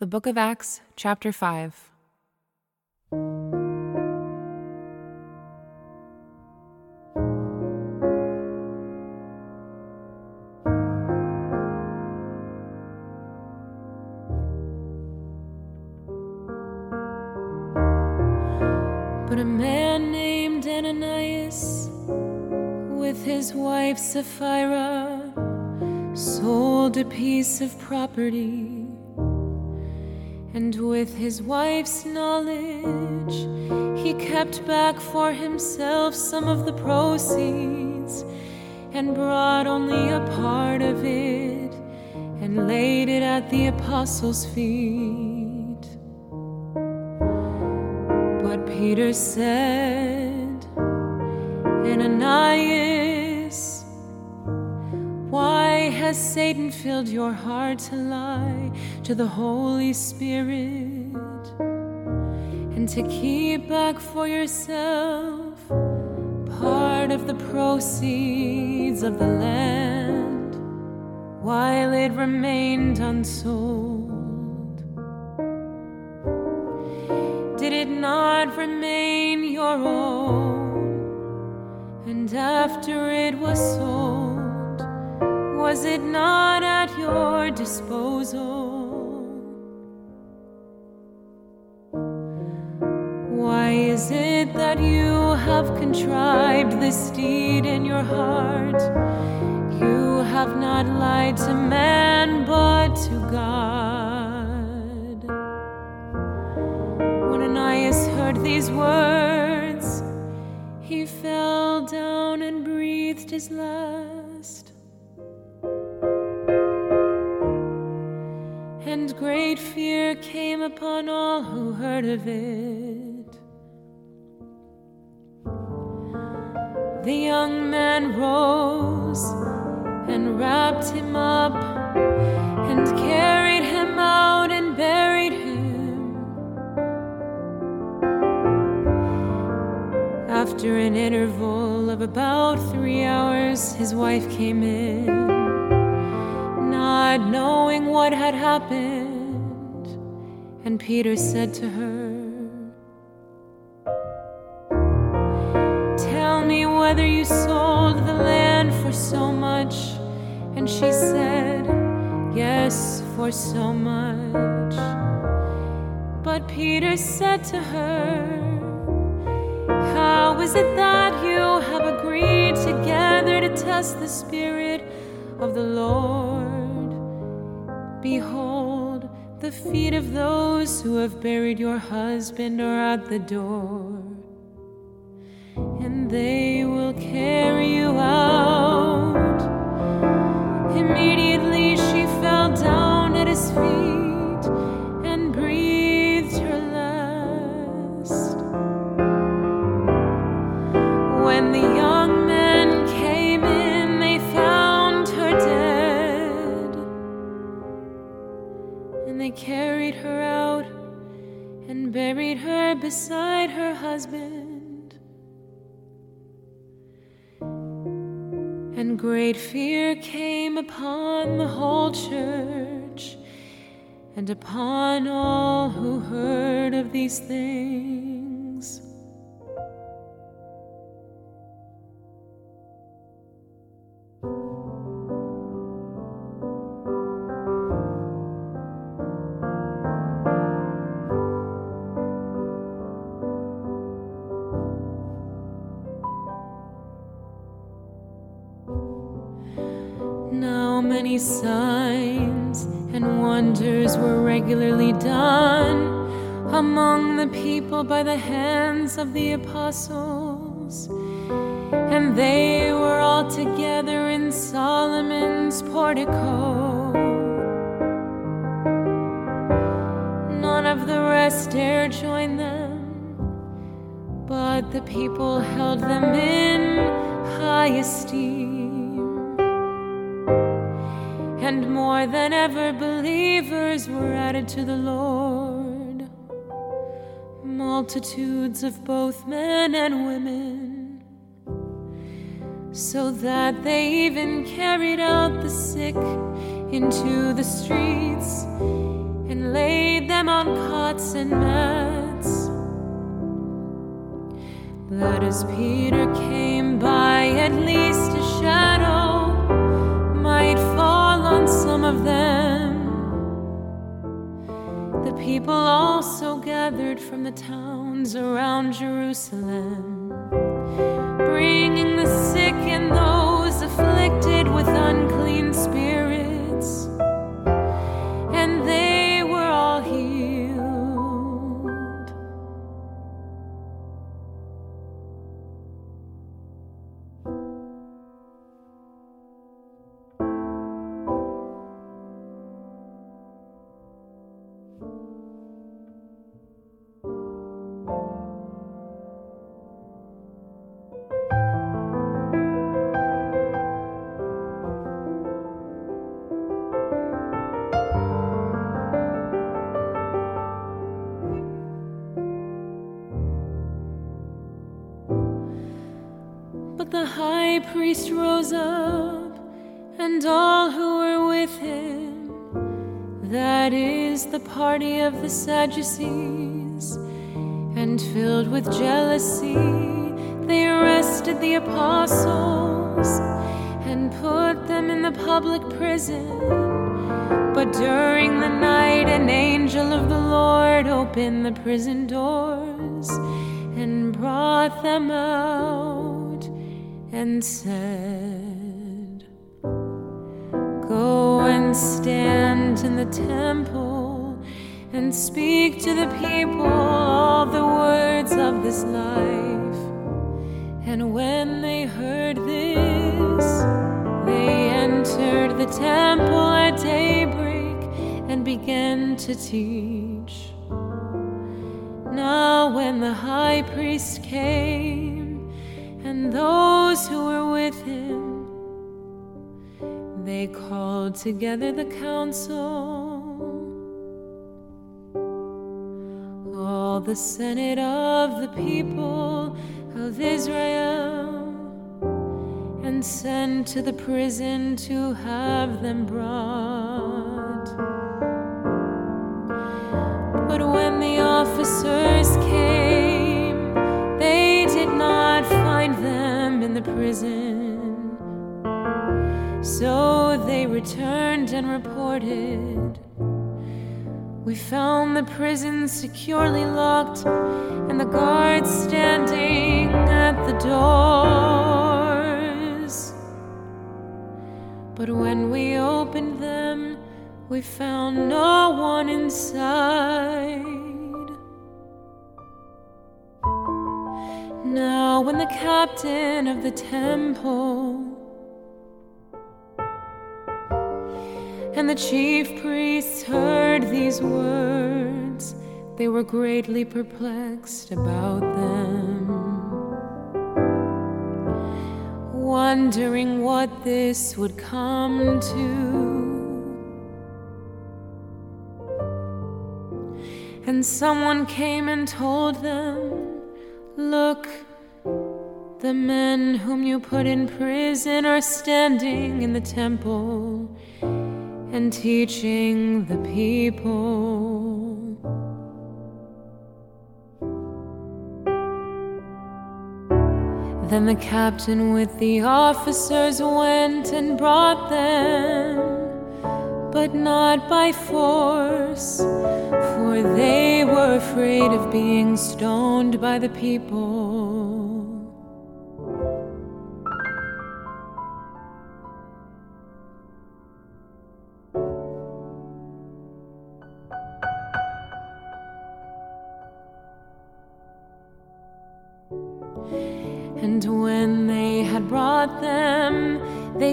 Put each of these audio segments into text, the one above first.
The Book of Acts, Chapter 5. But a man named Ananias, with his wife Sapphira, sold a piece of property. And with his wife's knowledge, he kept back for himself some of the proceeds and brought only a part of it and laid it at the apostles' feet. But Peter said, Ananias, why has Satan filled your heart to lie to the Holy Spirit and to keep back for yourself part of the proceeds of the land while it remained unsold? Did it not remain your own? And after it was sold, was it not at your disposal? Why is it that you have contrived this deed in your heart? You have not lied to man, but to God. When Ananias heard these words, he fell down and breathed his last. Fear came upon all who heard of it. The young man rose and wrapped him up and carried him out and buried him. After an interval of about three hours, his wife came in, not knowing what had happened. And Peter said to her, Tell me whether you sold the land for so much. And she said, Yes, for so much. But Peter said to her, How is it that you have agreed together to test the Spirit of the Lord? Behold, the feet of those who have buried your husband are at the door and they will carry you out. Immediately she fell down at his feet great fear came upon the whole church and upon all who heard of these things. Done among the people by the hands of the apostles. And they were all together in Solomon's portico. None of the rest dared join them, but the people held them in high esteem. And more than ever, believers were added to the Lord. Multitudes of both men and women, so that they even carried out the sick into the streets and laid them on cots and mats. But as Peter came by, at least a shadow people also gathered from the towns around Jerusalem, bringing the sick and those afflicted with unclean spirits priest rose up, and all who were with him, that is, the party of the Sadducees, and filled with jealousy, they arrested the apostles and put them in the public prison. But during the night, an angel of the Lord opened the prison doors and brought them out and said, Go and stand in the temple and speak to the people all the words of this life. And when they heard this, they entered the temple at daybreak and began to teach. Now, when the high priest came, and those who were with him, they called together the council, all the senate of the people of Israel, and sent to the prison to have them brought. But when the officers returned and reported. We found the prison securely locked and the guards standing at the doors. But when we opened them, we found no one inside. Now, when the captain of the temple the chief priests heard these words, they were greatly perplexed about them, wondering what this would come to. And someone came and told them, Look, the men whom you put in prison are standing in the temple and teaching the people. Then the captain with the officers went and brought them, but not by force, for they were afraid of being stoned by the people.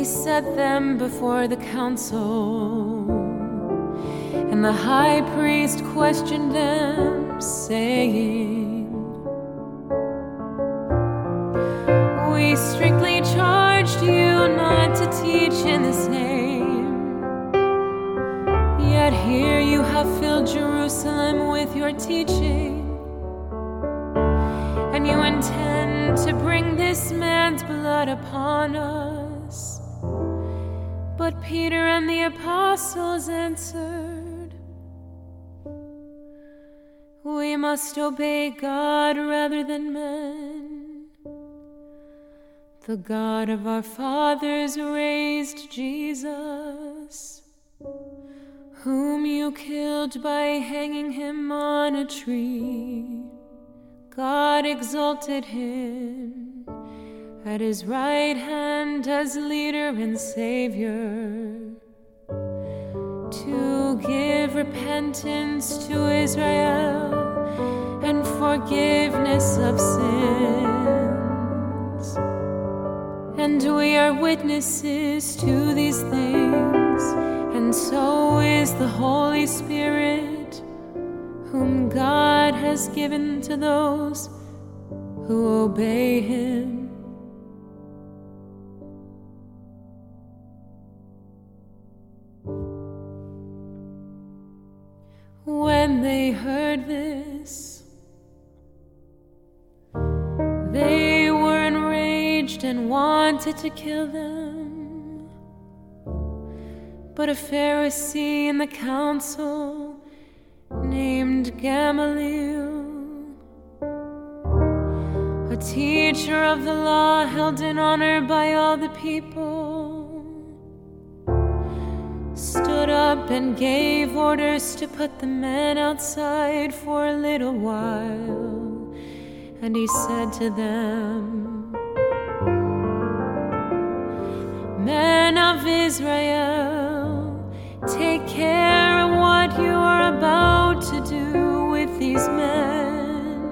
Set them before the council. And the high priest questioned them, saying, We strictly charged you not to teach in this name. Yet here you have filled Jerusalem with your teaching and you intend to bring this man's blood upon us. But Peter and the apostles answered, We must obey God rather than men. The God of our fathers raised Jesus, whom you killed by hanging him on a tree. God exalted him at his right hand as leader and savior to give repentance to Israel and forgiveness of sins. And we are witnesses to these things, and so is the Holy Spirit whom God has given to those who obey Him. When they heard this, they were enraged and wanted to kill them. But a Pharisee in the council named Gamaliel, a teacher of the law held in honor by all the people, stood up and gave orders to put the men outside for a little while. And he said to them, Men of Israel, take care of what you are about to do with these men.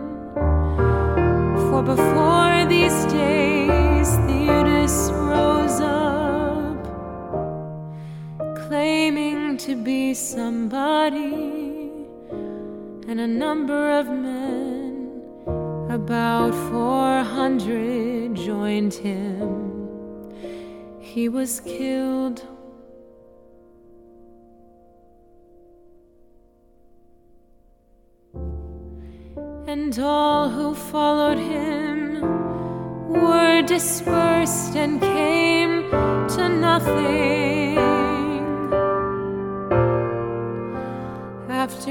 For before these days, Theudas rose to be somebody, and a number of men, about 400, joined him. He was killed and all who followed him were dispersed and came to nothing.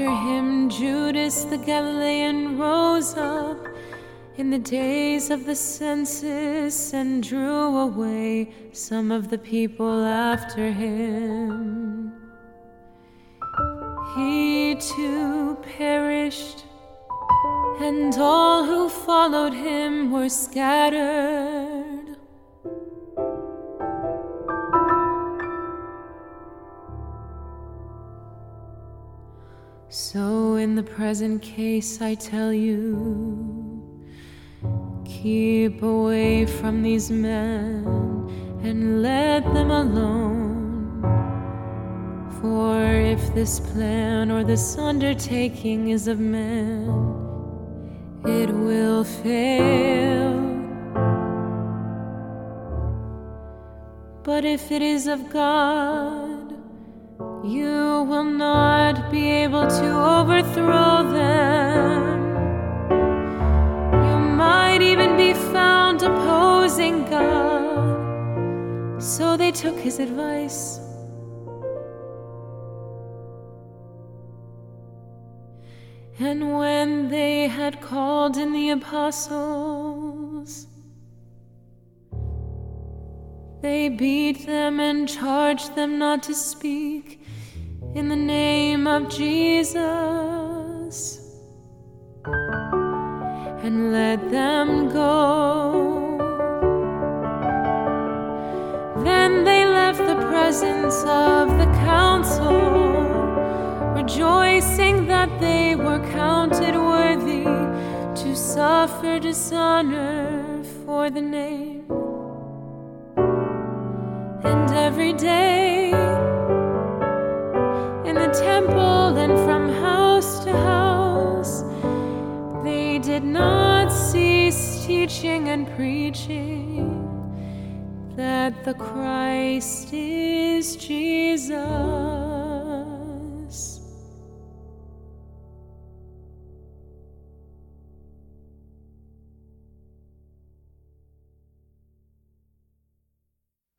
After him, Judas the Galilean rose up in the days of the census and drew away some of the people after him. He too perished and all who followed him were scattered. In the present case, I tell you, keep away from these men and let them alone. For if this plan or this undertaking is of man, it will fail. But if it is of God, you will not be able to overthrow them. You might even be found opposing God. So they took his advice And when they had called in the apostles, they beat them and charged them not to speak in the name of Jesus and let them go. Then they left the presence of the council rejoicing that they were counted worthy to suffer dishonor for the name. And every day not cease teaching and preaching that the Christ is